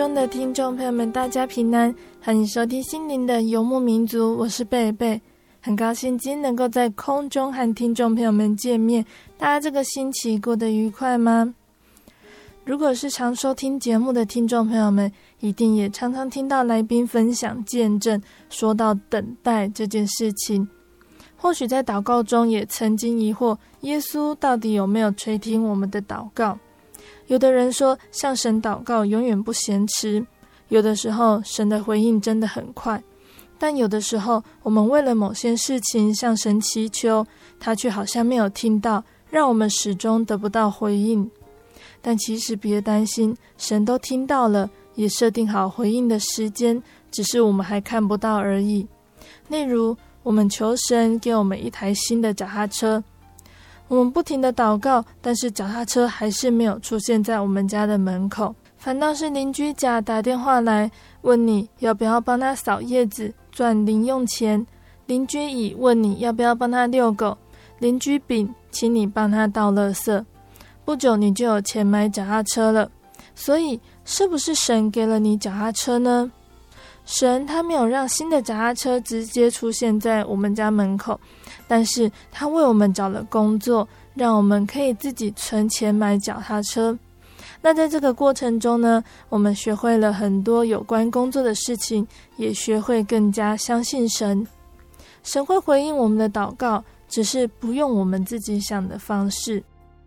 中的听众朋友们，大家平安，欢迎收听心灵的游牧民族，我是贝贝，很高兴今天能够在空中和听众朋友们见面。大家这个星期过得愉快吗？如果是常收听节目的听众朋友们，一定也常常听到来宾分享见证，说到等待这件事情。或许在祷告中也曾经疑惑，耶稣到底有没有垂听我们的祷告？有的人说，向神祷告永远不嫌迟。有的时候，神的回应真的很快，但有的时候，我们为了某些事情向神祈求，他却好像没有听到，让我们始终得不到回应。但其实别担心，神都听到了，也设定好回应的时间，只是我们还看不到而已。例如，我们求神给我们一台新的脚踏车。我们不停的祷告，但是脚踏车还是没有出现在我们家的门口，反倒是邻居甲打电话来问你要不要帮他扫叶子赚零用钱，邻居乙问你要不要帮他遛狗，邻居丙请你帮他倒垃圾。不久你就有钱买脚踏车了，所以是不是神给了你脚踏车呢？神他没有让新的脚踏车直接出现在我们家门口。但是他为我们找了工作，让我们可以自己存钱买脚踏车。那在这个过程中呢，我们学会了很多有关工作的事情，也学会更加相信神。神会回应我们的祷告，只是不用我们自己想的方式。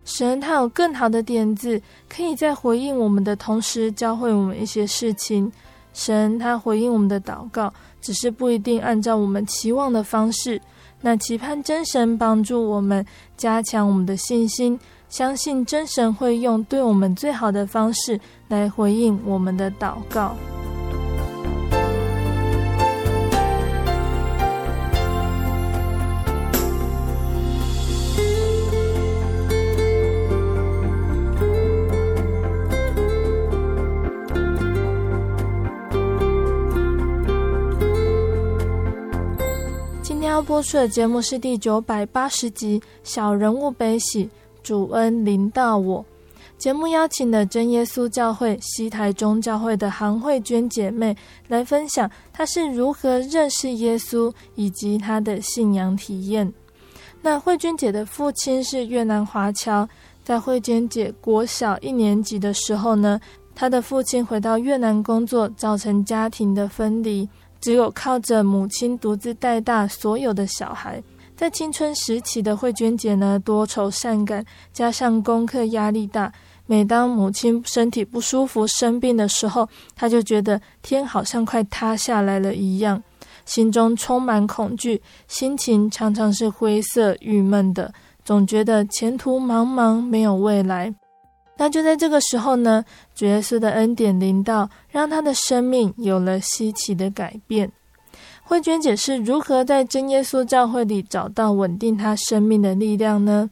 神他有更好的点子，可以在回应我们的同时教会我们一些事情。神他回应我们的祷告，只是不一定按照我们期望的方式。那期盼真神帮助我们，加强我们的信心，相信真神会用对我们最好的方式来回应我们的祷告。要播出的节目是第九百八十集《小人物悲喜，主恩临到我》。节目邀请了真耶稣教会西台中教会的韩慧娟姐妹来分享，她是如何认识耶稣以及她的信仰体验。那慧娟姐的父亲是越南华侨，在慧娟姐国小一年级的时候呢，她的父亲回到越南工作，造成家庭的分离。只有靠着母亲独自带大所有的小孩，在青春时期的慧娟姐呢，多愁善感，加上功课压力大，每当母亲身体不舒服、生病的时候，她就觉得天好像快塌下来了一样，心中充满恐惧，心情常常是灰色、郁闷的，总觉得前途茫茫，没有未来。那就在这个时候呢，主耶稣的恩典临到，让他的生命有了稀奇的改变。慧娟姐是如何在真耶稣教会里找到稳定她生命的力量呢？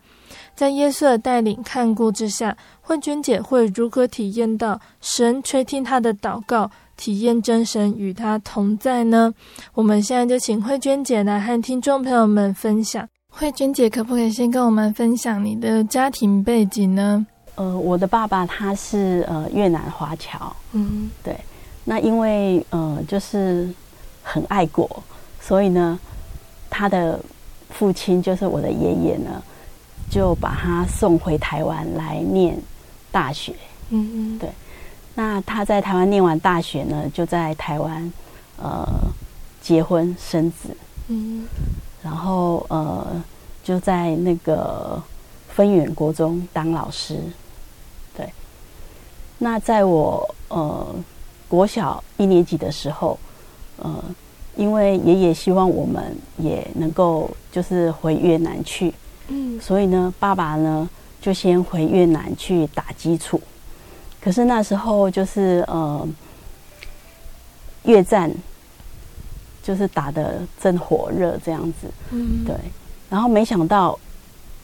在耶稣的带领看顾之下，慧娟姐会如何体验到神垂听她的祷告，体验真神与她同在呢？我们现在就请慧娟姐来和听众朋友们分享。慧娟姐，可不可以先跟我们分享你的家庭背景呢？呃，我的爸爸他是呃越南华侨，嗯，对。那因为呃就是很爱国，所以呢，他的父亲就是我的爷爷呢，就把他送回台湾来念大学。嗯嗯，对。那他在台湾念完大学呢，就在台湾呃结婚生子。嗯，然后呃就在那个芬园国中当老师。对。那在我呃国小一年级的时候，呃，因为爷爷希望我们也能够就是回越南去。嗯，所以呢，爸爸呢就先回越南去打基础。可是那时候就是呃，越战就是打的正火热这样子。嗯，对。然后没想到，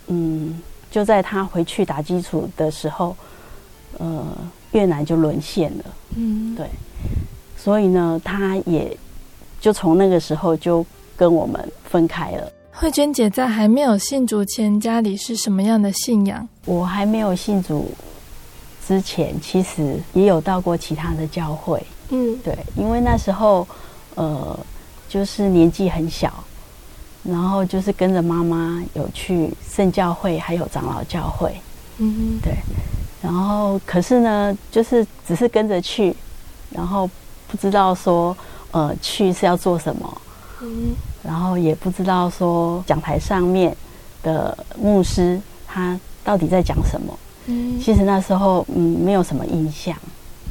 嗯，就在他回去打基础的时候，呃，越南就沦陷了。嗯，对。所以呢，他也就从那个时候就跟我们分开了。慧娟姐在还没有信主前，家里是什么样的信仰？我还没有信主之前，其实也有到过其他的教会。嗯，对，因为那时候，呃，就是年纪很小，然后就是跟着妈妈有去圣教会，还有长老教会。嗯，对。然后，可是呢，就是只是跟着去，然后不知道说，呃，去是要做什么。嗯。然后也不知道说讲台上面的牧师他到底在讲什么。嗯，其实那时候嗯没有什么印象。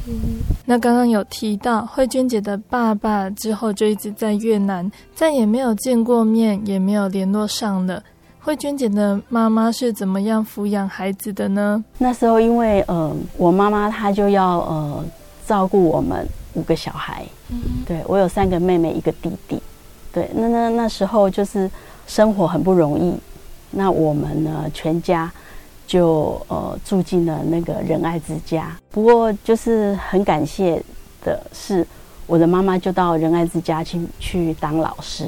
嗯，那刚刚有提到慧娟姐的爸爸之后就一直在越南，再也没有见过面，也没有联络上了。慧娟姐的妈妈是怎么样抚养孩子的呢？那时候因为呃我妈妈她就要呃照顾我们五个小孩。嗯，对，我有三个妹妹一个弟弟。对，那那那时候就是生活很不容易，那我们呢全家就呃住进了那个仁爱之家。不过就是很感谢的是，我的妈妈就到仁爱之家去去当老师，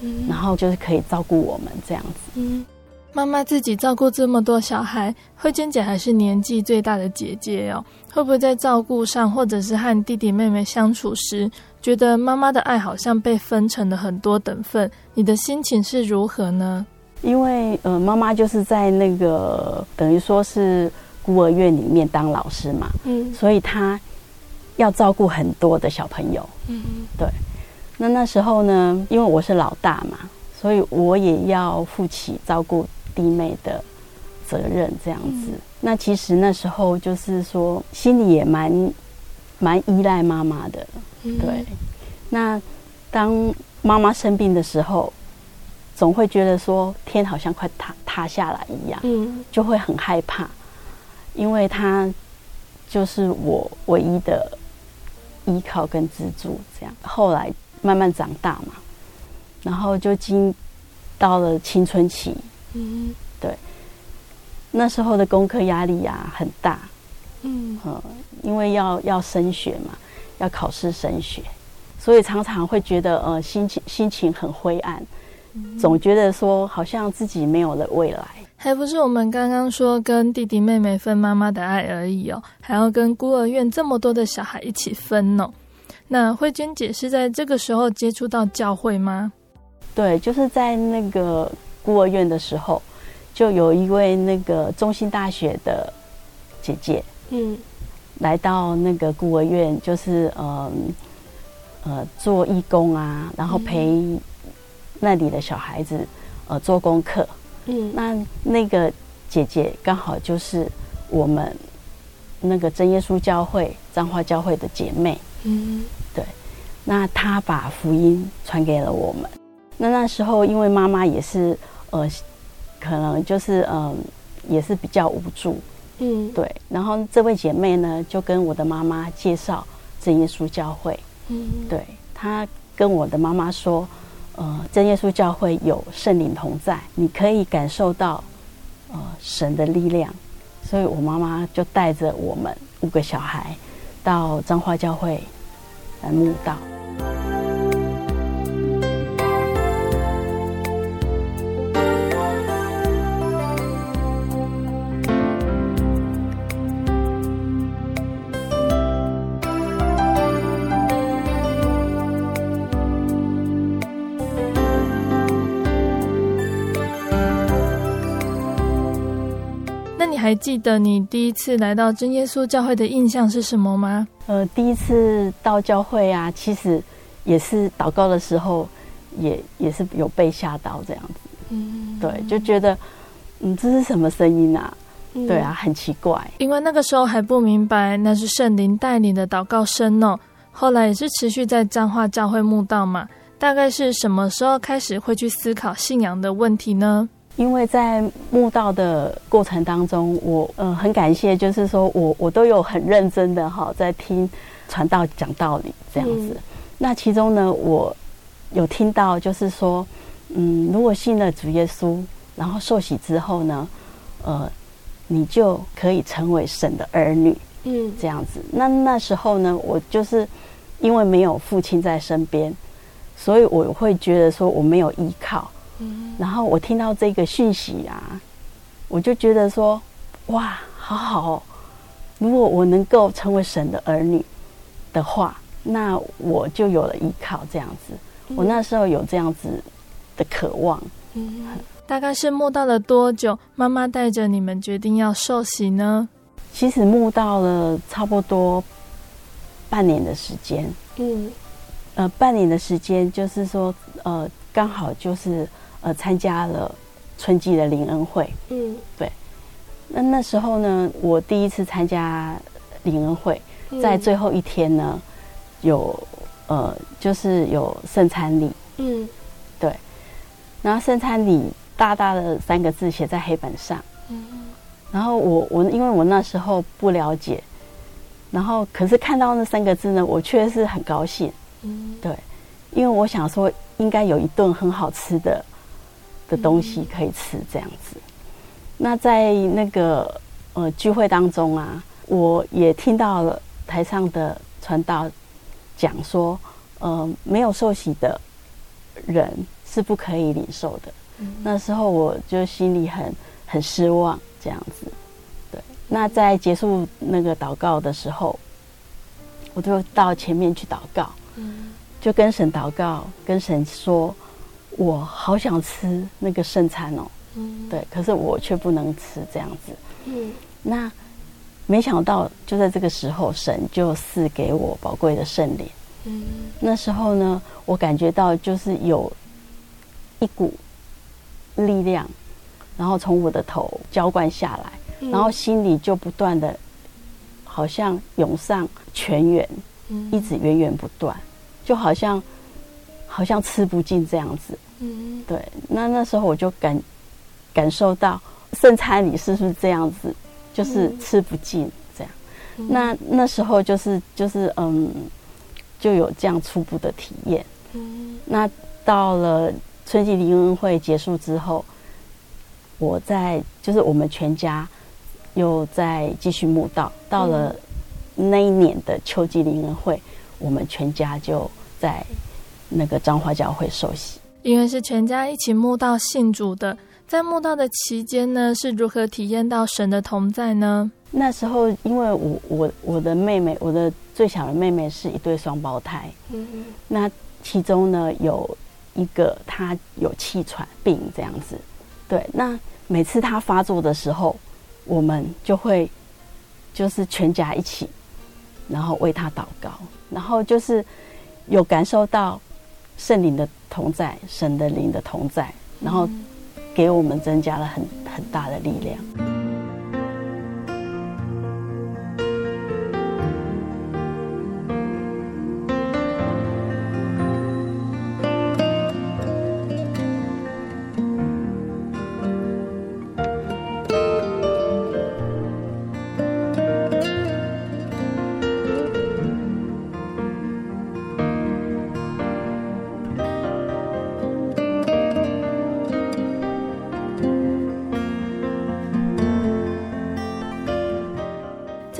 嗯，然后就是可以照顾我们这样子。嗯，妈妈自己照顾这么多小孩，慧娟姐还是年纪最大的姐姐哦，会不会在照顾上，或者是和弟弟妹妹相处时，觉得妈妈的爱好像被分成了很多等份，你的心情是如何呢？因为呃，妈妈就是在那个等于说是孤儿院里面当老师嘛，嗯，所以她要照顾很多的小朋友，嗯，对。那那时候呢，因为我是老大嘛，所以我也要负起照顾弟妹的责任，这样子。嗯。那其实那时候就是说，心里也蛮蛮依赖妈妈的。对，那当妈妈生病的时候，总会觉得说天好像快塌塌下来一样，嗯，就会很害怕，因为他就是我唯一的依靠跟支柱。这样，后来慢慢长大嘛，然后就经到了青春期，嗯，对，那时候的功课压力呀很大，嗯，因为要要升学嘛。要考试升学，所以常常会觉得呃心情心情很灰暗，总觉得说好像自己没有了未来。还不是我们刚刚说跟弟弟妹妹分妈妈的爱而已哦，还要跟孤儿院这么多的小孩一起分哦。那慧娟姐是在这个时候接触到教会吗？对，就是在那个孤儿院的时候，就有一位那个中兴大学的姐姐，嗯。来到那个孤儿院，就是呃呃做义工啊，然后陪那里的小孩子呃做功课。嗯，那那个姐姐刚好就是我们那个真耶稣教会彰化教会的姐妹。嗯，对。那她把福音传给了我们。那那时候因为妈妈也是呃，可能就是嗯、呃，也是比较无助。嗯，对。然后这位姐妹呢，就跟我的妈妈介绍真耶稣教会。嗯，对。她跟我的妈妈说，呃，真耶稣教会有圣灵同在，你可以感受到呃神的力量。所以我妈妈就带着我们五个小孩到彰化教会来慕道。还记得你第一次来到真耶稣教会的印象是什么吗？呃，第一次到教会啊，其实也是祷告的时候，也也是有被吓到这样子。嗯，对，就觉得，嗯，这是什么声音啊？嗯、对啊，很奇怪。因为那个时候还不明白那是圣灵带领的祷告声哦。后来也是持续在彰化教会墓道嘛。大概是什么时候开始会去思考信仰的问题呢？因为在慕道的过程当中，我嗯、呃、很感谢，就是说我我都有很认真的哈在听传道讲道理这样子。嗯、那其中呢，我有听到就是说，嗯，如果信了主耶稣，然后受洗之后呢，呃，你就可以成为神的儿女，嗯，这样子。那那时候呢，我就是因为没有父亲在身边，所以我会觉得说我没有依靠。然后我听到这个讯息啊，我就觉得说，哇，好好哦！如果我能够成为神的儿女的话，那我就有了依靠。这样子，我那时候有这样子的渴望。嗯，大概是慕到了多久？妈妈带着你们决定要受洗呢？其实慕到了差不多半年的时间。嗯，呃，半年的时间就是说，呃，刚好就是。呃，参加了春季的灵恩会，嗯，对。那那时候呢，我第一次参加灵恩会，在最后一天呢，有呃，就是有圣餐礼，嗯，对。然后圣餐礼大大的三个字写在黑板上，嗯。然后我我因为我那时候不了解，然后可是看到那三个字呢，我确实很高兴，嗯，对，因为我想说应该有一顿很好吃的。的东西可以吃这样子，那在那个呃聚会当中啊，我也听到了台上的传道讲说，呃，没有受洗的人是不可以领受的。嗯、那时候我就心里很很失望，这样子。对，那在结束那个祷告的时候，我就到前面去祷告，嗯、就跟神祷告，跟神说。我好想吃那个圣餐哦，嗯，对，可是我却不能吃这样子，嗯，那没想到就在这个时候，神就赐给我宝贵的圣灵，嗯，那时候呢，我感觉到就是有一股力量，然后从我的头浇灌下来，嗯，然后心里就不断的，好像涌上泉源，嗯，一直源源不断，就好像好像吃不尽这样子。嗯，对，那那时候我就感感受到圣餐里是不是这样子，就是吃不尽这样。嗯、那那时候就是就是嗯，就有这样初步的体验。嗯，那到了春季灵恩会结束之后，我在就是我们全家又在继续慕道。到了那一年的秋季灵恩会，我们全家就在那个彰化教会受洗。因为是全家一起慕道信主的，在慕道的期间呢，是如何体验到神的同在呢？那时候，因为我我我的妹妹，我的最小的妹妹是一对双胞胎，嗯嗯，那其中呢有一个她有气喘病这样子，对，那每次她发作的时候，我们就会就是全家一起，然后为她祷告，然后就是有感受到。圣灵的同在，神的灵的同在，然后给我们增加了很很大的力量。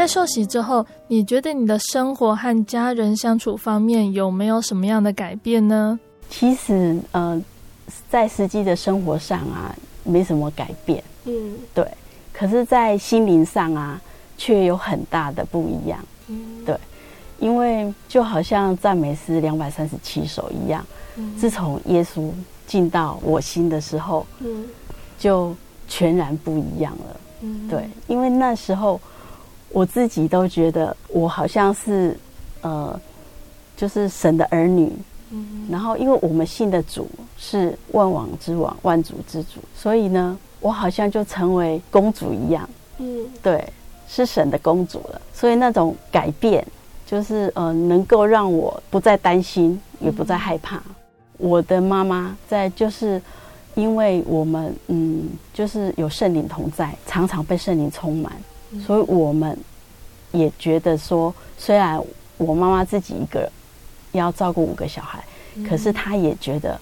受洗之后，你觉得你的生活和家人相处方面有没有什么样的改变呢？其实，呃，在实际的生活上啊，没什么改变。嗯，对。可是，在心灵上啊，却有很大的不一样。嗯，对。因为就好像赞美诗两百三十七首一样，嗯，自从耶稣进到我心的时候，嗯，就全然不一样了。嗯，对，因为那时候我自己都觉得我好像是呃，就是神的儿女。嗯，然后因为我们信的主是万王之王、万主之主，所以呢，我好像就成为公主一样。嗯，对，是神的公主了。所以那种改变，就是呃，能够让我不再担心，也不再害怕。嗯，我的妈妈在，就是因为我们嗯，就是有圣灵同在，常常被圣灵充满，所以我们也觉得说，虽然我妈妈自己一个人。要照顾五个小孩，可是她也觉得，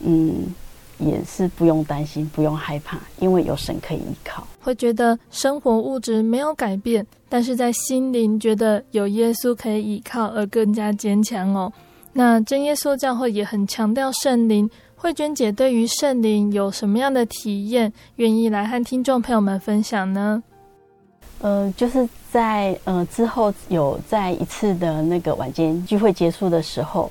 嗯，也是不用担心，不用害怕，因为有神可以依靠。会觉得生活物质没有改变，但是在心灵觉得有耶稣可以依靠，而更加坚强哦。那真耶稣教会也很强调圣灵。慧娟姐对于圣灵有什么样的体验，愿意来和听众朋友们分享呢？呃，就是在呃之后有在一次的那个晚间聚会结束的时候，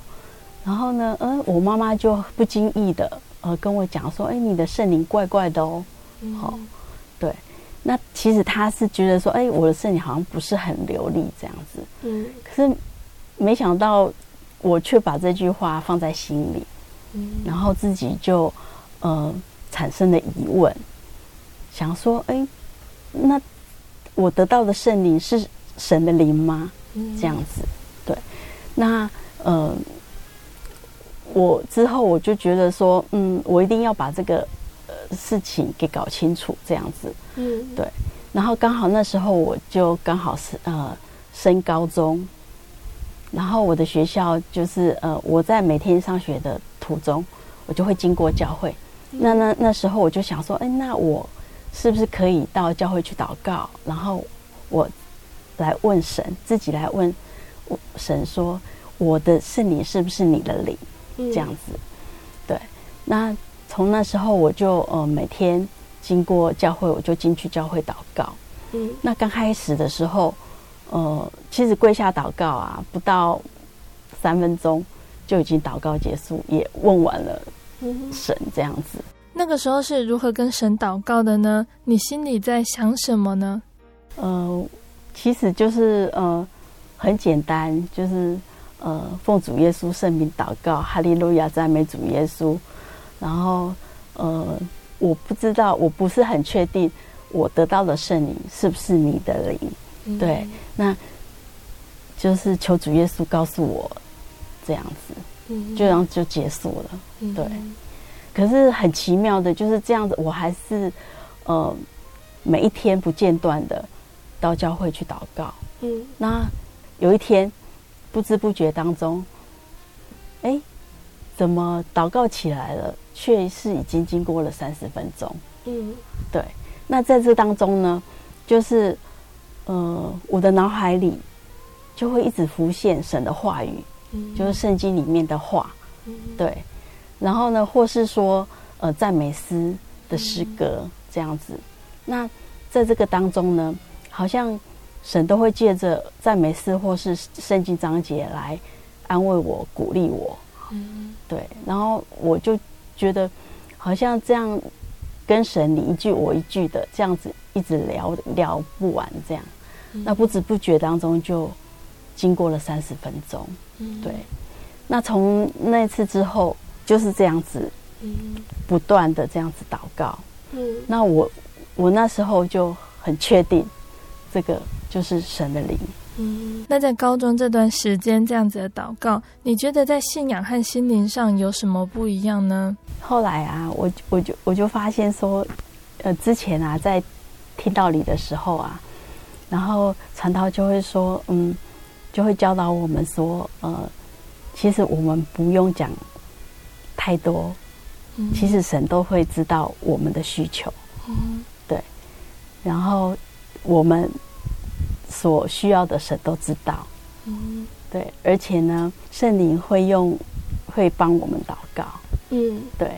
然后呢，嗯、呃，我妈妈就不经意的呃跟我讲说，哎，你的圣灵怪怪的哦，好、嗯，对，那其实她是觉得说，哎，我的圣灵好像不是很流利这样子，嗯，可是没想到我却把这句话放在心里，嗯，然后自己就呃产生了疑问，想说，哎，那。我得到的圣灵是神的灵吗？这样子，对。那呃，我之后我就觉得说，嗯，我一定要把这个呃事情给搞清楚，这样子，嗯，对。然后刚好那时候我就刚好是呃升高中，然后我的学校就是呃我在每天上学的途中，我就会经过教会。那那那时候我就想说，哎，那我。是不是可以到教会去祷告？然后我来问神，自己来问神说：“我的圣灵是不是你的灵？”这样子，对。那从那时候我就呃每天经过教会，我就进去教会祷告。嗯。那刚开始的时候，呃，其实跪下祷告啊，不到三分钟就已经祷告结束，也问完了神这样子。那个时候是如何跟神祷告的呢？你心里在想什么呢？呃，其实就是呃，很简单，就是呃，奉主耶稣圣名祷告，哈利路亚，赞美主耶稣。然后呃，我不知道，我不是很确定，我得到的圣灵是不是你的灵？嗯、对，那就是求主耶稣告诉我这样子，嗯、就这样就结束了。嗯、对。可是很奇妙的，就是这样子，我还是，呃，每一天不间断的到教会去祷告。嗯，那有一天不知不觉当中，哎，怎么祷告起来了，却是已经经过了三十分钟。嗯，对。那在这当中呢，就是，呃，我的脑海里就会一直浮现神的话语，嗯，就是圣经里面的话。嗯，对。然后呢，或是说，呃，赞美诗的诗歌这样子。那在这个当中呢，好像神都会借着赞美诗或是圣经章节来安慰我、鼓励我。嗯，对。然后我就觉得，好像这样跟神你一句我一句的这样子一直聊聊不完这样。那不知不觉当中就经过了三十分钟。嗯，对。那从那次之后。就是这样子，不断的这样子祷告。嗯，那我我那时候就很确定，这个就是神的灵。嗯，那在高中这段时间这样子的祷告，你觉得在信仰和心灵上有什么不一样呢？后来啊，我我就我就发现说，呃，之前啊，在听道理的时候啊，然后传道就会说，嗯，就会教导我们说，呃，其实我们不用讲。太多，其实神都会知道我们的需求，嗯，对，然后我们所需要的神都知道，嗯，对，而且呢，圣灵会用会帮我们祷告，嗯，对。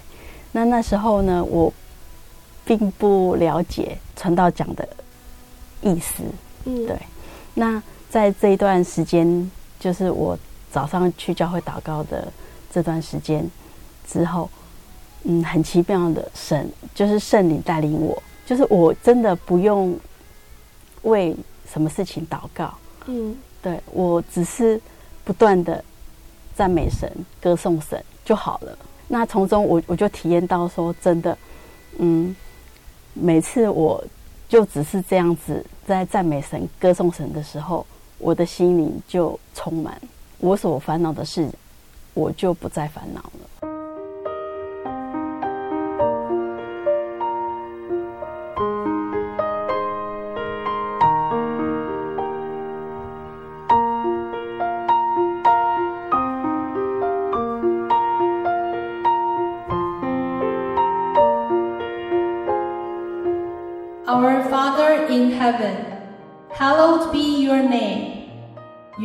那那时候呢，我并不了解传道讲的意思，嗯，对。那在这一段时间，就是我早上去教会祷告的这段时间。之后，嗯，很奇妙的神就是圣灵带领我就是我真的不用为什么事情祷告，嗯，对，我只是不断的赞美神、歌颂神就好了。那从中我我就体验到说，真的，嗯，每次我就只是这样子在赞美神、歌颂神的时候，我的心灵就充满，我所烦恼的事，我就不再烦恼了。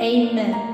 Amen.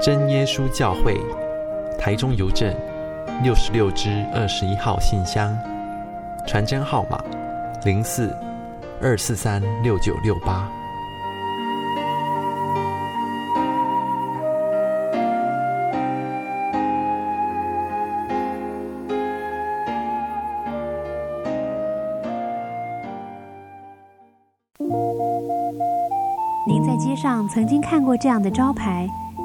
真耶稣教会，台中邮政六十六支二十一号信箱，传真号码零四二四三六九六八。您在街上曾经看过这样的招牌？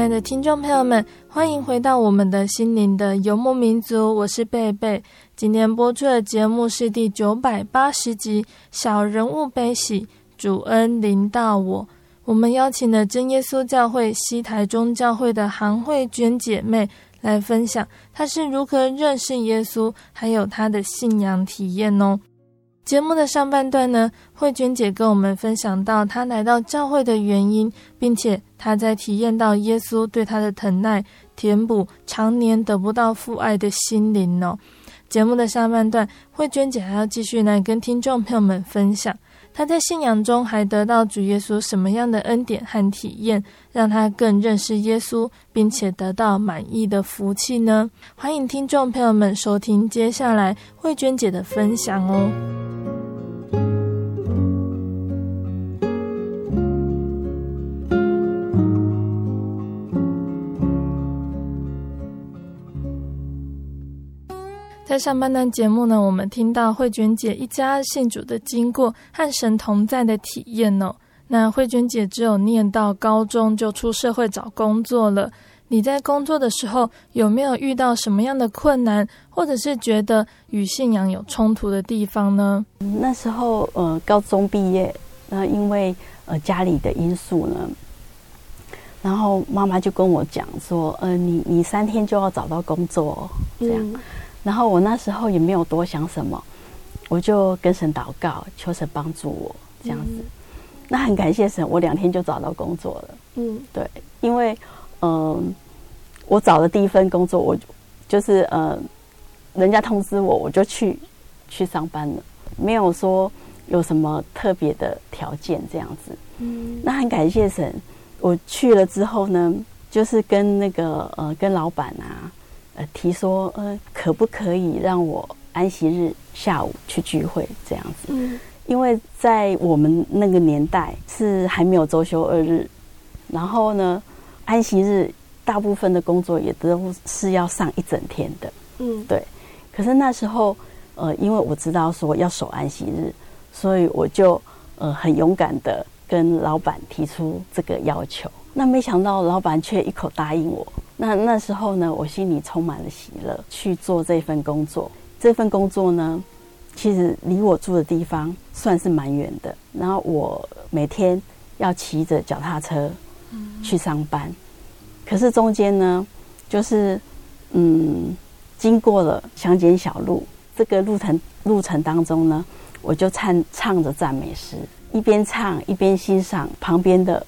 亲爱的听众朋友们，欢迎回到我们的心灵的游牧民族，我是贝贝。今天播出的节目是第九百八十集《小人物悲喜，主恩临到我》。我们邀请了真耶稣教会西台中教会的韩慧娟姐妹来分享，她是如何认识耶稣，还有她的信仰体验哦。节目的上半段呢，慧娟姐跟我们分享到她来到教会的原因，并且她在体验到耶稣对她的疼爱，填补常年得不到父爱的心灵哦。节目的下半段，慧娟姐还要继续来跟听众朋友们分享，他在信仰中还得到主耶稣什么样的恩典和体验，让他更认识耶稣，并且得到满意的福气呢？欢迎听众朋友们收听接下来慧娟姐的分享哦。在上半段节目呢，我们听到慧娟姐一家信主的经过和神同在的体验哦。那慧娟姐只有念到高中就出社会找工作了。你在工作的时候有没有遇到什么样的困难，或者是觉得与信仰有冲突的地方呢？那时候呃，高中毕业，那因为呃家里的因素呢，然后妈妈就跟我讲说，呃，你你三天就要找到工作哦，这样。嗯、然后我那时候也没有多想什么，我就跟神祷告，求神帮助我这样子。嗯、那很感谢神，我两天就找到工作了。嗯，对，因为嗯、呃，我找的第一份工作，我就是呃，人家通知我，我就去去上班了，没有说。有什么特别的条件这样子？嗯，那很感谢神。我去了之后呢，就是跟那个呃，跟老板啊，呃，提说呃，可不可以让我安息日下午去聚会这样子？嗯，因为在我们那个年代是还没有周休二日，然后呢，安息日大部分的工作也都是要上一整天的。嗯，对。可是那时候呃，因为我知道说要守安息日。所以我就呃很勇敢的跟老板提出这个要求，那没想到老板却一口答应我。那那时候呢，我心里充满了喜乐，去做这份工作。这份工作呢，其实离我住的地方算是蛮远的。然后我每天要骑着脚踏车去上班，可是中间呢，就是嗯经过了乡间小路，这个路程路程当中呢。我就唱唱着赞美诗，一边唱一边欣赏旁边的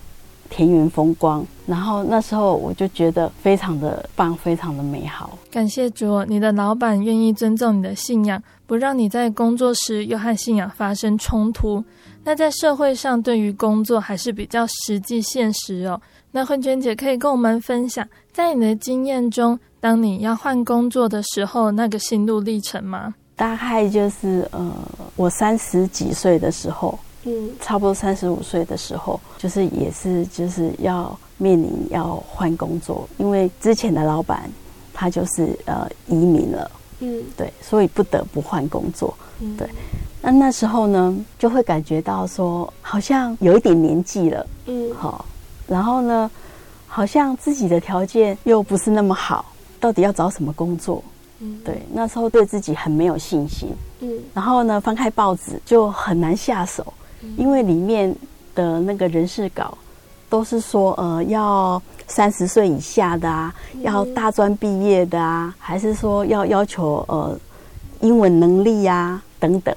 田园风光，然后那时候我就觉得非常的棒，非常的美好。感谢主，你的老板愿意尊重你的信仰，不让你在工作时又和信仰发生冲突。那在社会上，对于工作还是比较实际现实哦。那慧娟姐可以跟我们分享，在你的经验中，当你要换工作的时候，那个心路历程吗？大概就是呃，我三十几岁的时候，嗯，差不多三十五岁的时候，就是也是就是要面临要换工作，因为之前的老板他就是呃移民了，嗯，对，所以不得不换工作，嗯，对。那那时候呢，就会感觉到说，好像有一点年纪了，嗯，好，然后呢，好像自己的条件又不是那么好，到底要找什么工作？对，那时候对自己很没有信心。嗯，然后呢，翻开报纸就很难下手，因为里面的那个人事稿都是说，呃，要三十岁以下的啊，要大专毕业的啊，还是说要要求呃英文能力呀等等。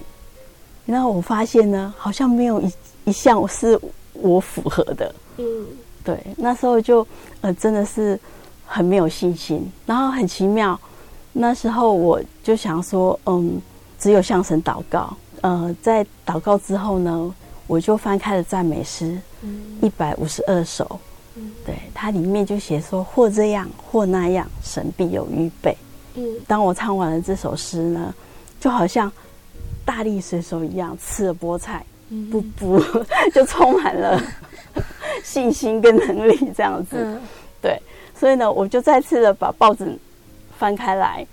然后我发现呢，好像没有一一项是我符合的。嗯，对，那时候就呃真的是很没有信心，然后很奇妙。那时候我就想说，嗯，只有向神祷告。呃，在祷告之后呢，我就翻开了赞美诗，一百五十二首。嗯，对，它里面就写说，或这样或那样，神必有预备。嗯，当我唱完了这首诗呢，就好像大力水手一样吃了菠菜，不不，就充满了 信心跟能力这样子。对，所以呢，我就再次的把报纸。翻开来，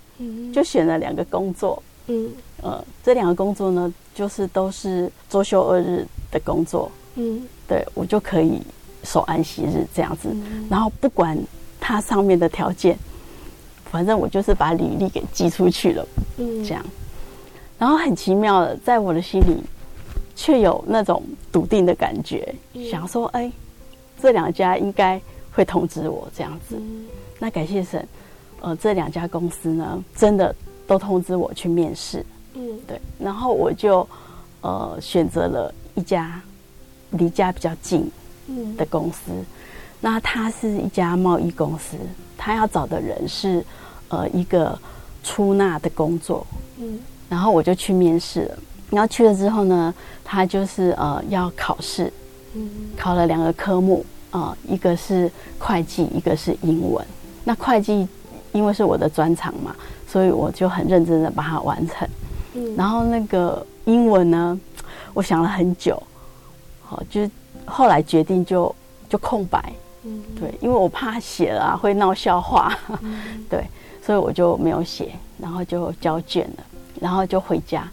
就选了两个工作。嗯，呃，这两个工作呢，就是都是周休二日的工作。嗯，对，我就可以守安息日这样子。嗯，然后不管它上面的条件，反正我就是把履历给寄出去了。嗯，这样。然后很奇妙的，在我的心里，却有那种笃定的感觉，想说，哎，这两家应该会通知我这样子。那感谢神。呃，这两家公司呢，真的都通知我去面试。嗯，对，然后我就呃选择了一家离家比较近的公司。嗯，那它是一家贸易公司，他要找的人是呃一个出纳的工作。嗯，然后我就去面试了。然后去了之后呢，他就是呃要考试。嗯，考了两个科目啊，呃，一个是会计，一个是英文。那会计。因为是我的专长嘛，所以我就很认真的把它完成。嗯，然后那个英文呢，我想了很久，好，就后来决定就就空白。嗯，对，因为我怕写了啊会闹笑话。嗯，对，所以我就没有写，然后就交卷了，然后就回家。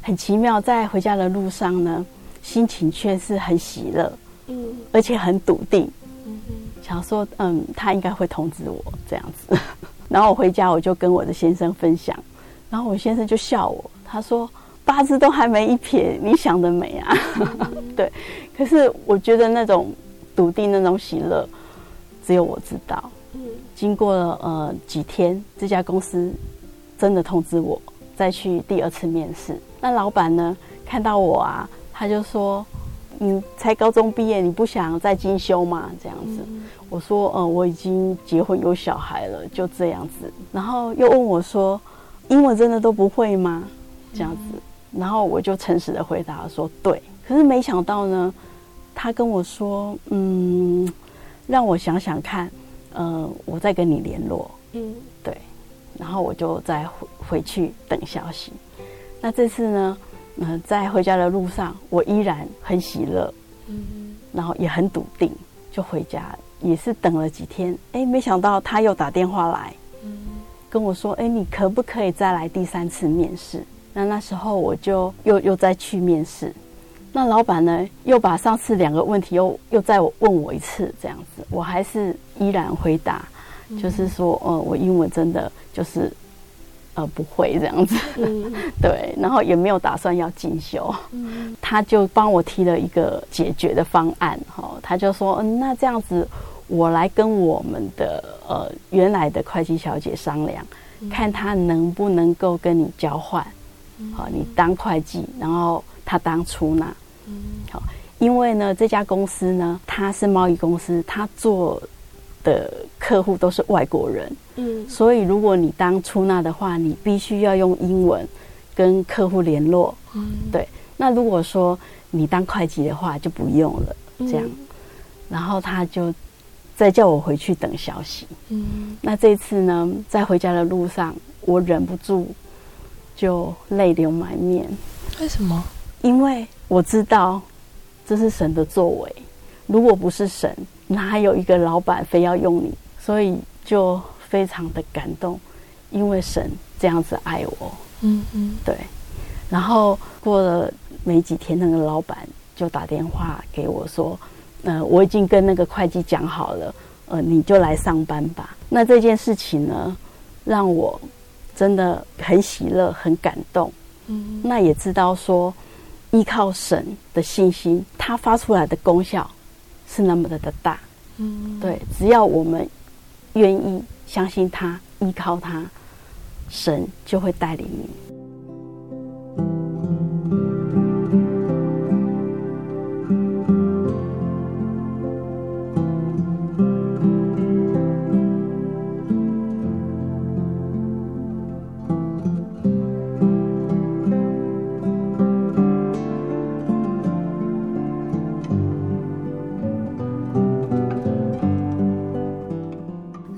很奇妙，在回家的路上呢，心情却是很喜乐，嗯，而且很笃定。嗯，想说，嗯，他应该会通知我这样子。然后我回家，我就跟我的先生分享，然后我先生就笑我，他说：“八字都还没一撇，你想得美啊！” 对，可是我觉得那种笃定、那种喜乐，只有我知道。嗯，经过了呃几天，这家公司真的通知我再去第二次面试。那老板呢，看到我啊，他就说：“你才高中毕业，你不想再进修吗？”这样子，嗯、我说：“嗯、呃，我已经结婚有小孩了，就这样子。”然后又问我说：“英文真的都不会吗？”这样子，然后我就诚实的回答说：“对。”可是没想到呢，他跟我说：“嗯，让我想想看，呃，我再跟你联络。”嗯，对。然后我就再回回去等消息。那这次呢，嗯、呃，在回家的路上，我依然很喜乐，嗯，然后也很笃定，就回家，也是等了几天。哎，没想到他又打电话来，嗯，跟我说：“哎，你可不可以再来第三次面试？”那那时候我就又又再去面试。那老板呢，又把上次两个问题又又再问我一次，这样子，我还是依然回答，嗯、就是说，呃，我英文真的就是，呃，不会这样子，嗯、对，然后也没有打算要进修，嗯、他就帮我提了一个解决的方案，哈，他就说，嗯，那这样子，我来跟我们的呃原来的会计小姐商量，嗯、看她能不能够跟你交换，好，你当会计，然后。他当出纳，嗯，好，因为呢，这家公司呢，它是贸易公司，他做的客户都是外国人，嗯，所以如果你当出纳的话，你必须要用英文跟客户联络，嗯，对。那如果说你当会计的话，就不用了，这样。嗯，然后他就再叫我回去等消息，嗯。那这次呢，在回家的路上，我忍不住就泪流满面。为什么？因为我知道这是神的作为，如果不是神，哪有一个老板非要用你？所以就非常的感动，因为神这样子爱我。嗯嗯，对。然后过了没几天，那个老板就打电话给我说：“呃，我已经跟那个会计讲好了，呃，你就来上班吧。”那这件事情呢，让我真的很喜乐，很感动。嗯，那也知道说。依靠神的信心，它发出来的功效是那么的的大。嗯，对，只要我们愿意相信他，依靠他，神就会带领你。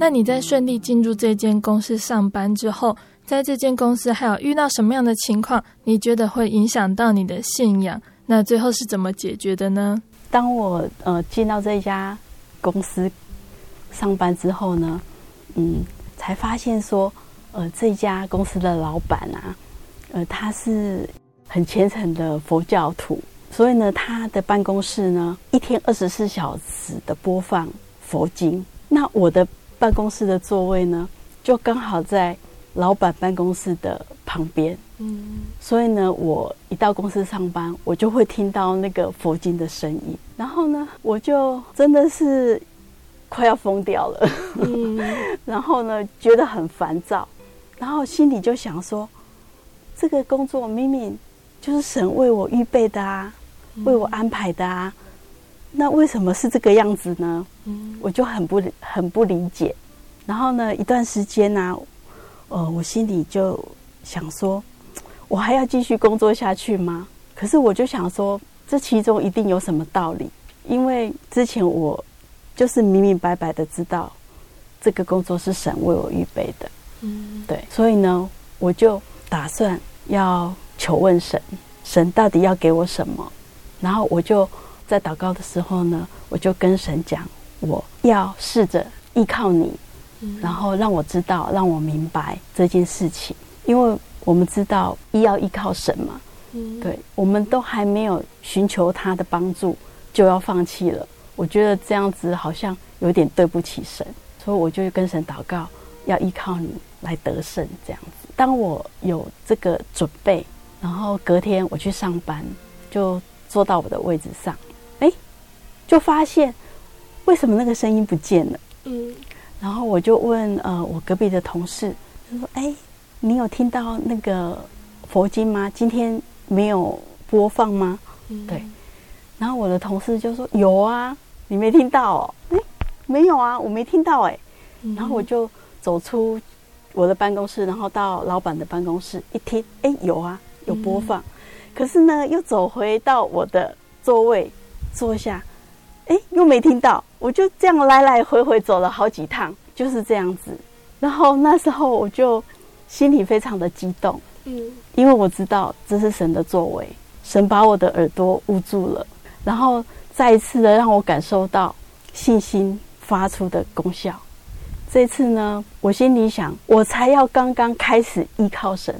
那你在顺利进入这间公司上班之后，在这间公司还有遇到什么样的情况？你觉得会影响到你的信仰？那最后是怎么解决的呢？当我呃进到这家公司上班之后呢，嗯，才发现说，呃，这家公司的老板啊，呃，他是很虔诚的佛教徒，所以呢，他的办公室呢，一天二十四小时的播放佛经。那我的。办公室的座位呢，就刚好在老板办公室的旁边。嗯，所以呢，我一到公司上班，我就会听到那个佛经的声音。然后呢，我就真的是快要疯掉了。嗯，然后呢，觉得很烦躁，然后心里就想说，这个工作明明就是神为我预备的啊，为我安排的啊。那为什么是这个样子呢？嗯，我就很不很不理解。然后呢，一段时间呢、啊，呃，我心里就想说，我还要继续工作下去吗？可是我就想说，这其中一定有什么道理，因为之前我就是明明白白的知道，这个工作是神为我预备的。嗯，对，所以呢，我就打算要求问神，神到底要给我什么？然后我就。在祷告的时候呢，我就跟神讲，我要试着依靠你，然后让我知道，让我明白这件事情。因为我们知道，一要依靠神嘛，对，我们都还没有寻求他的帮助，就要放弃了。我觉得这样子好像有点对不起神，所以我就跟神祷告，要依靠你来得胜。这样子，当我有这个准备，然后隔天我去上班，就坐到我的位置上。哎，就发现为什么那个声音不见了？嗯，然后我就问呃我隔壁的同事，他说：“哎，你有听到那个佛经吗？今天没有播放吗？”嗯，对。然后我的同事就说：“有啊，你没听到哦？哎，没有啊，我没听到哎。”然后我就走出我的办公室，然后到老板的办公室一听，哎，有啊，有播放。可是呢，又走回到我的座位坐下，哎，又没听到。我就这样来来回回走了好几趟，就是这样子。然后那时候我就心里非常的激动，嗯，因为我知道这是神的作为，神把我的耳朵捂住了，然后再一次的让我感受到信心发出的功效。这次呢，我心里想，我才要刚刚开始依靠神，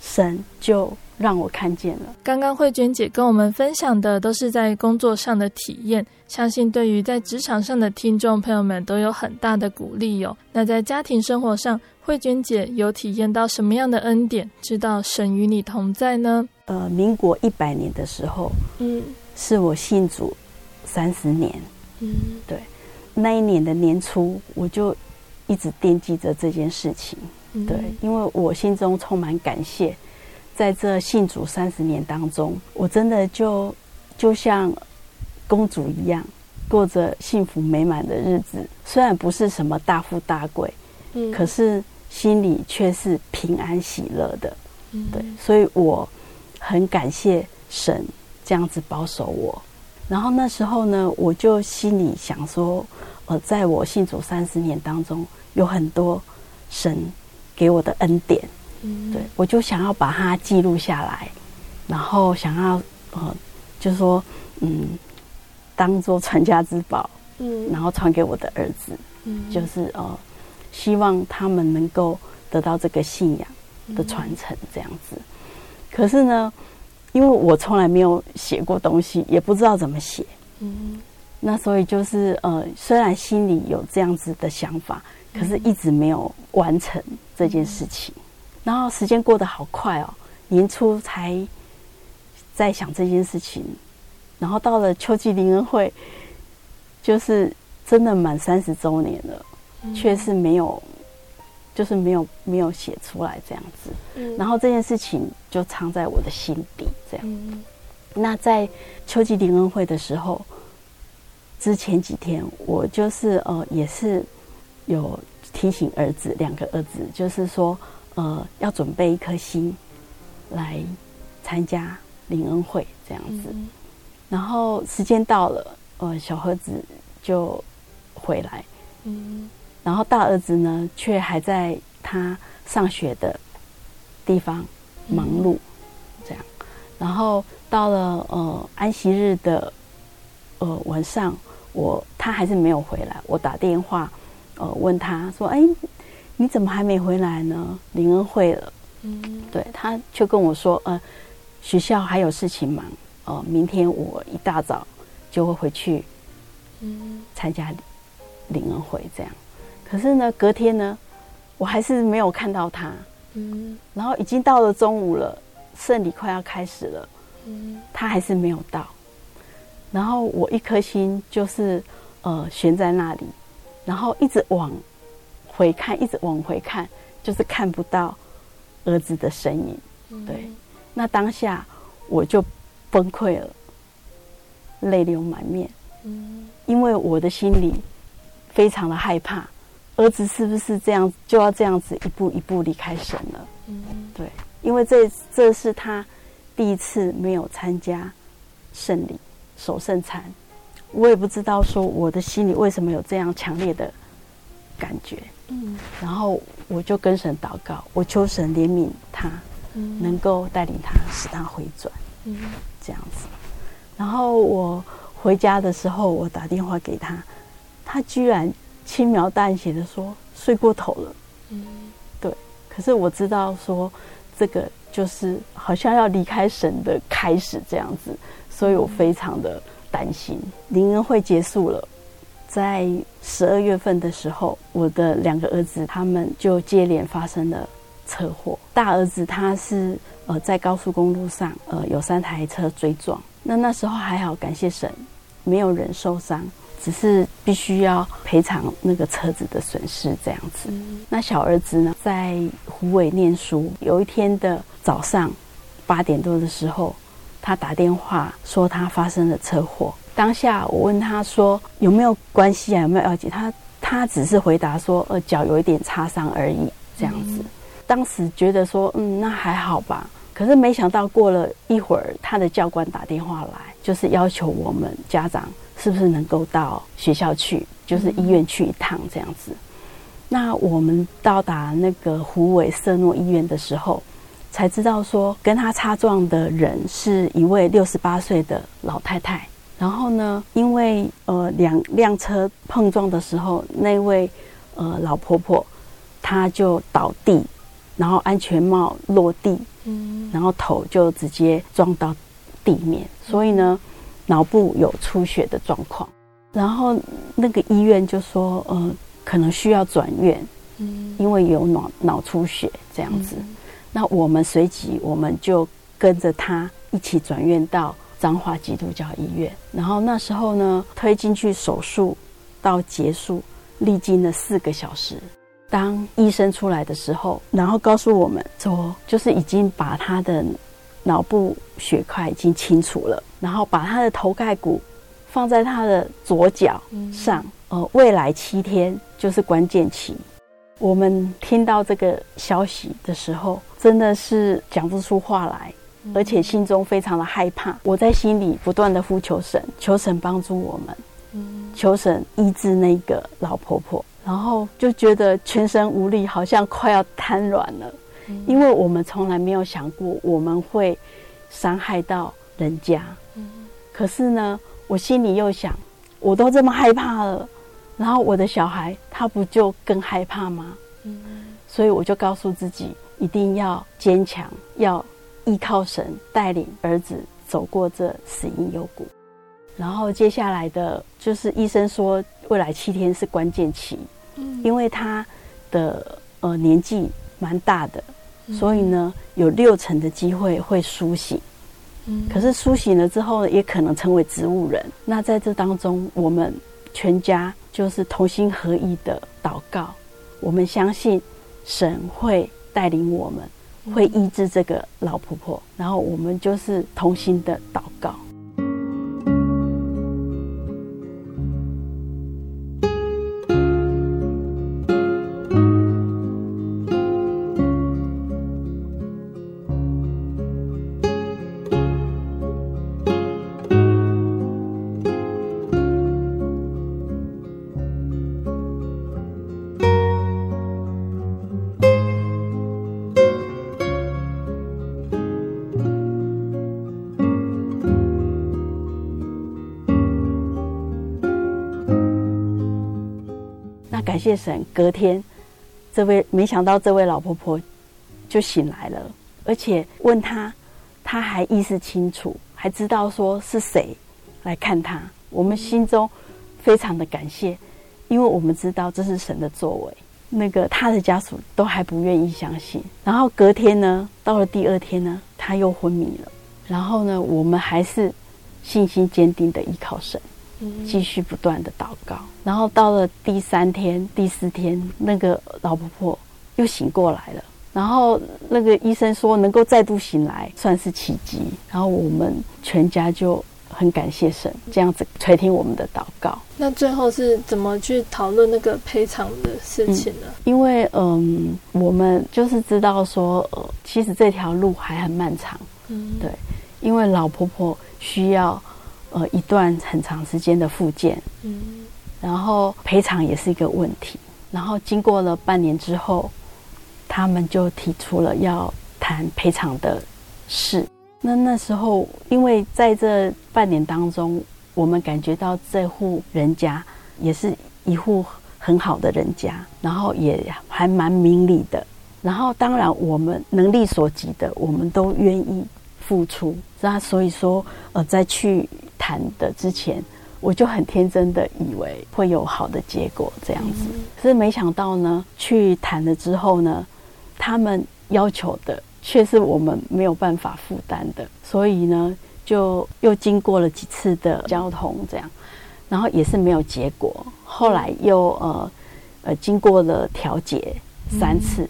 神就让我看见了。刚刚慧娟姐跟我们分享的都是在工作上的体验，相信对于在职场上的听众朋友们都有很大的鼓励哟。那在家庭生活上，慧娟姐有体验到什么样的恩典？知道神与你同在呢？呃，民国一百年的时候，嗯，是我信主三十年，嗯，对，那一年的年初，我就一直惦记着这件事情，对，因为我心中充满感谢。在这信主三十年当中，我真的就就像公主一样，过着幸福美满的日子。虽然不是什么大富大贵，嗯，可是心里却是平安喜乐的，嗯，对。所以我很感谢神这样子保守我。然后那时候呢，我就心里想说，呃，在我信主三十年当中，有很多神给我的恩典。对，我就想要把它记录下来，然后想要呃，就是说嗯，当做传家之宝，嗯，然后传给我的儿子，嗯，就是呃，希望他们能够得到这个信仰的传承这样子。可是呢，因为我从来没有写过东西，也不知道怎么写，嗯，那所以就是呃，虽然心里有这样子的想法，可是一直没有完成这件事情。然后时间过得好快哦，年初才在想这件事情，然后到了秋季灵恩会，就是真的满三十周年了，却是没有，就是没有没有写出来这样子。然后这件事情就藏在我的心底这样。那在秋季灵恩会的时候，之前几天我就是呃也是有提醒儿子两个儿子，就是说。呃，要准备一颗心来参加灵恩会这样子，嗯、然后时间到了，呃，小盒子就回来，嗯，然后大儿子呢，却还在他上学的地方忙碌，这样，然后到了呃安息日的呃晚上，我他还是没有回来，我打电话呃问他说，哎。你怎么还没回来呢？林恩会了，嗯，对，他就跟我说，呃，学校还有事情忙，哦、呃，明天我一大早就会回去，嗯，参加林恩会这样。可是呢，隔天呢，我还是没有看到他，嗯，然后已经到了中午了，圣礼快要开始了，嗯，他还是没有到，然后我一颗心就是呃悬在那里，然后一直往。回看，一直往回看，就是看不到儿子的身影。对，那当下我就崩溃了，泪流满面。嗯，因为我的心里非常的害怕，儿子是不是这样就要这样子一步一步离开神了？嗯，对，因为这这是他第一次没有参加圣礼守圣餐，我也不知道说我的心里为什么有这样强烈的感觉。嗯，然后我就跟神祷告，我求神怜悯他，嗯，能够带领他，使他回转，嗯，这样子。然后我回家的时候，我打电话给他，他居然轻描淡写的说睡过头了，嗯，对。可是我知道说这个就是好像要离开神的开始这样子，所以我非常的担心。灵恩会结束了。在十二月份的时候，我的两个儿子他们就接连发生了车祸。大儿子他是呃在高速公路上呃有三台车追撞，那那时候还好，感谢神，没有人受伤，只是必须要赔偿那个车子的损失这样子。嗯、那小儿子呢，在虎尾念书，有一天的早上八点多的时候，他打电话说他发生了车祸。当下我问他说有没有关系啊，有没有要紧？他他只是回答说呃脚有一点擦伤而已这样子。嗯、当时觉得说嗯那还好吧。可是没想到过了一会儿，他的教官打电话来，就是要求我们家长是不是能够到学校去，就是医院去一趟这样子。那我们到达那个虎尾瑟诺医院的时候，才知道说跟他擦撞的人是一位六十八岁的老太太。然后呢，因为呃两辆车碰撞的时候，那位呃老婆婆她就倒地，然后安全帽落地。嗯，然后头就直接撞到地面，所以呢，脑部有出血的状况。然后那个医院就说，呃，可能需要转院，嗯，因为有脑脑出血这样子。那我们随即我们就跟着他一起转院到彰化基督教医院。然后那时候呢，推进去手术到结束，历经了四个小时。当医生出来的时候，然后告诉我们说，就是已经把他的脑部血块已经清除了，然后把他的头盖骨放在他的左脚上。呃，未来七天就是关键期。我们听到这个消息的时候，真的是讲不出话来，而且心中非常的害怕。我在心里不断的呼求神，求神帮助我们，求神医治那个老婆婆。然后就觉得全身无力，好像快要瘫软了，嗯、因为我们从来没有想过我们会伤害到人家。嗯、可是呢，我心里又想，我都这么害怕了，然后我的小孩他不就更害怕吗？嗯、所以我就告诉自己，一定要坚强，要依靠神带领儿子走过这死因幽谷。然后接下来的就是医生说，未来七天是关键期。因为他的呃年纪蛮大的，所以呢有六成的机会会苏醒。嗯，可是苏醒了之后呢，也可能成为植物人。那在这当中，我们全家就是同心合意的祷告。我们相信神会带领我们，会医治这个老婆婆。然后我们就是同心的祷告。谢神，隔天，这位没想到这位老婆婆就醒来了，而且问她，她还意识清楚，还知道说是谁来看她。我们心中非常的感谢，因为我们知道这是神的作为。那个她的家属都还不愿意相信。然后隔天呢，到了第二天呢，她又昏迷了。然后呢，我们还是信心坚定的依靠神。继续不断的祷告，然后到了第三天、第四天，那个老婆婆又醒过来了。然后那个医生说能够再度醒来算是奇迹。然后我们全家就很感谢神，这样子垂听我们的祷告。那最后是怎么去讨论那个赔偿的事情呢？嗯，因为嗯，我们就是知道说，呃，其实这条路还很漫长。嗯，对，因为老婆婆需要。呃，一段很长时间的复健，嗯，然后赔偿也是一个问题。然后经过了半年之后，他们就提出了要谈赔偿的事。那那时候，因为在这半年当中，我们感觉到这户人家也是一户很好的人家，然后也还蛮明理的。然后当然，我们能力所及的，我们都愿意付出。那所以说，呃，再去。谈的之前，我就很天真的以为会有好的结果这样子，可是没想到呢，去谈了之后呢，他们要求的却是我们没有办法负担的，所以呢，就又经过了几次的交通，这样，然后也是没有结果。后来又呃呃经过了调解三次，嗯、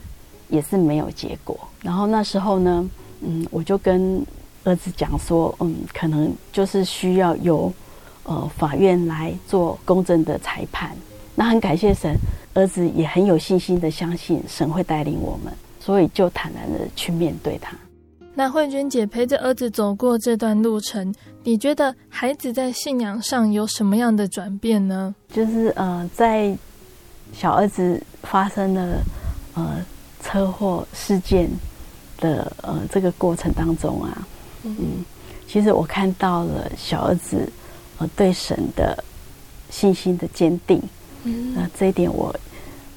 也是没有结果。然后那时候呢，嗯，我就跟儿子讲说，嗯，可能就是需要由呃法院来做公正的裁判。那很感谢神，儿子也很有信心的相信神会带领我们，所以就坦然的去面对他。那慧娟姐陪着儿子走过这段路程，你觉得孩子在信仰上有什么样的转变呢？就是呃，在小儿子发生了呃车祸事件的呃这个过程当中啊，嗯，其实我看到了小儿子呃对神的信心的坚定，嗯，那这一点我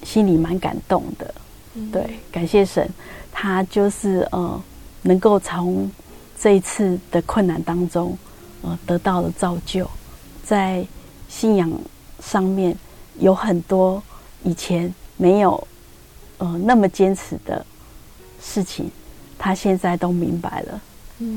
心里蛮感动的，嗯，对，感谢神，他就是呃。能够从这一次的困难当中，呃，得到了造就，在信仰上面有很多以前没有呃那么坚持的事情，他现在都明白了，嗯，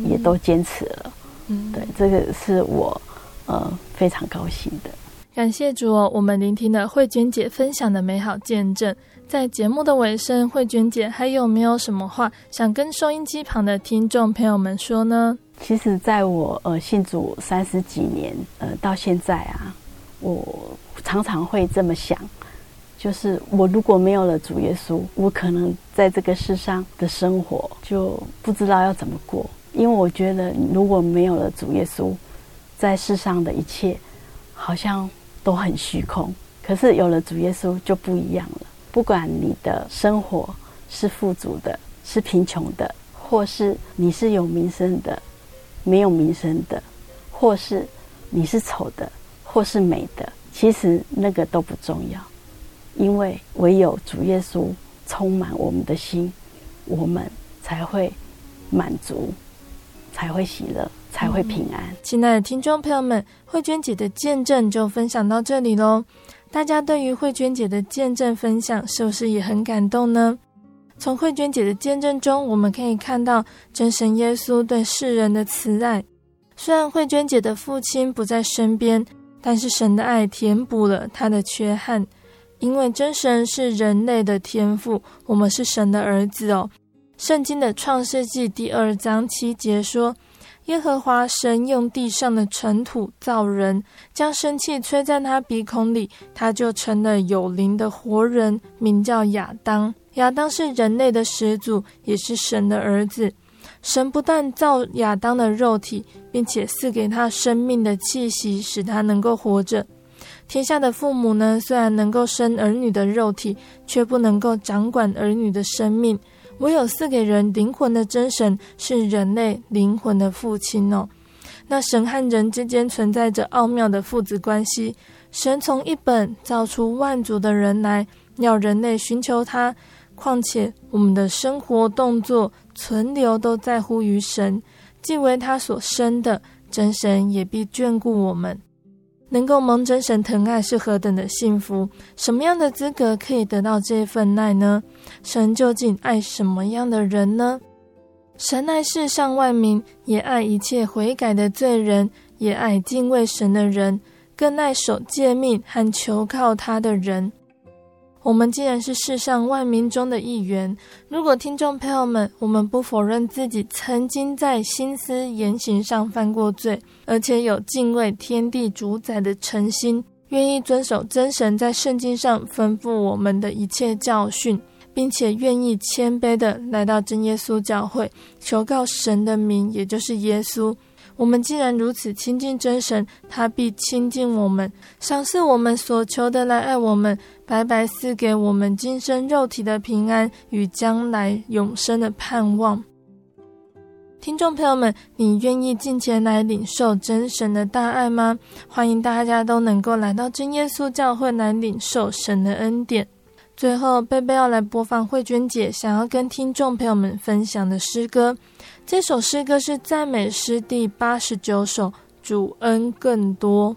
也都坚持了，嗯，对，这个是我呃非常高兴的。感谢主哦，我们聆听了慧娟姐分享的美好见证。在节目的尾声，慧娟姐还有没有什么话想跟收音机旁的听众朋友们说呢？其实，在我呃信主三十几年呃到现在啊，我常常会这么想，就是我如果没有了主耶稣，我可能在这个世上的生活就不知道要怎么过。因为我觉得，如果没有了主耶稣，在世上的一切好像都很虚空。可是有了主耶稣就不一样了。不管你的生活是富足的，是贫穷的，或是你是有名声的，没有名声的，或是你是丑的，或是美的，其实那个都不重要，因为唯有主耶稣充满我们的心，我们才会满足，才会喜乐，才会平安。嗯，亲爱的听众朋友们，慧娟姐的见证就分享到这里喽。大家对于慧娟姐的见证分享，是不是也很感动呢？从慧娟姐的见证中，我们可以看到真神耶稣对世人的慈爱。虽然慧娟姐的父亲不在身边，但是神的爱填补了他的缺憾。因为真神是人类的天赋，我们是神的儿子哦。圣经的创世纪第二章七节说。耶和华神用地上的尘土造人，将生气吹在他鼻孔里，他就成了有灵的活人，名叫亚当。亚当是人类的始祖，也是神的儿子。神不但造亚当的肉体，并且赐给他生命的气息，使他能够活着。天下的父母呢，虽然能够生儿女的肉体，却不能够掌管儿女的生命。唯有赐给人灵魂的真神是人类灵魂的父亲哦。那神和人之间存在着奥妙的父子关系。神从一本造出万族的人来，要人类寻求他。况且我们的生活、动作、存留都在乎于神，既为他所生的，真神也必眷顾我们。能够蒙真神疼爱是何等的幸福！什么样的资格可以得到这份爱呢？神究竟爱什么样的人呢？神爱世上万民，也爱一切悔改的罪人，也爱敬畏神的人，更爱守诫命和求靠他的人。我们既然是世上万民中的一员，如果听众朋友们，我们不否认自己曾经在心思言行上犯过罪，而且有敬畏天地主宰的诚心，愿意遵守真神在圣经上吩咐我们的一切教训，并且愿意谦卑的来到真耶稣教会，求告神的名，也就是耶稣。我们既然如此亲近真神，他必亲近我们，赏赐我们所求的，来爱我们，白白赐给我们今生肉体的平安与将来永生的盼望。听众朋友们，你愿意进前来领受真神的大爱吗？欢迎大家都能够来到真耶稣教会来领受神的恩典。最后，贝贝要来播放慧娟姐想要跟听众朋友们分享的诗歌。这首诗歌是赞美诗第八十九首，《主恩更多》。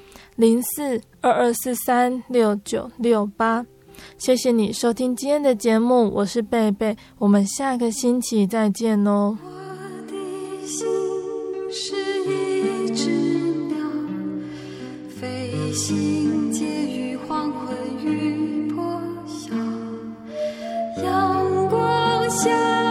零四二二四三六九六八，谢谢你收听今天的节目，我是贝贝，我们下个星期再见哦。我的心是一只鸟，飞行介于黄昏与破晓，阳光下。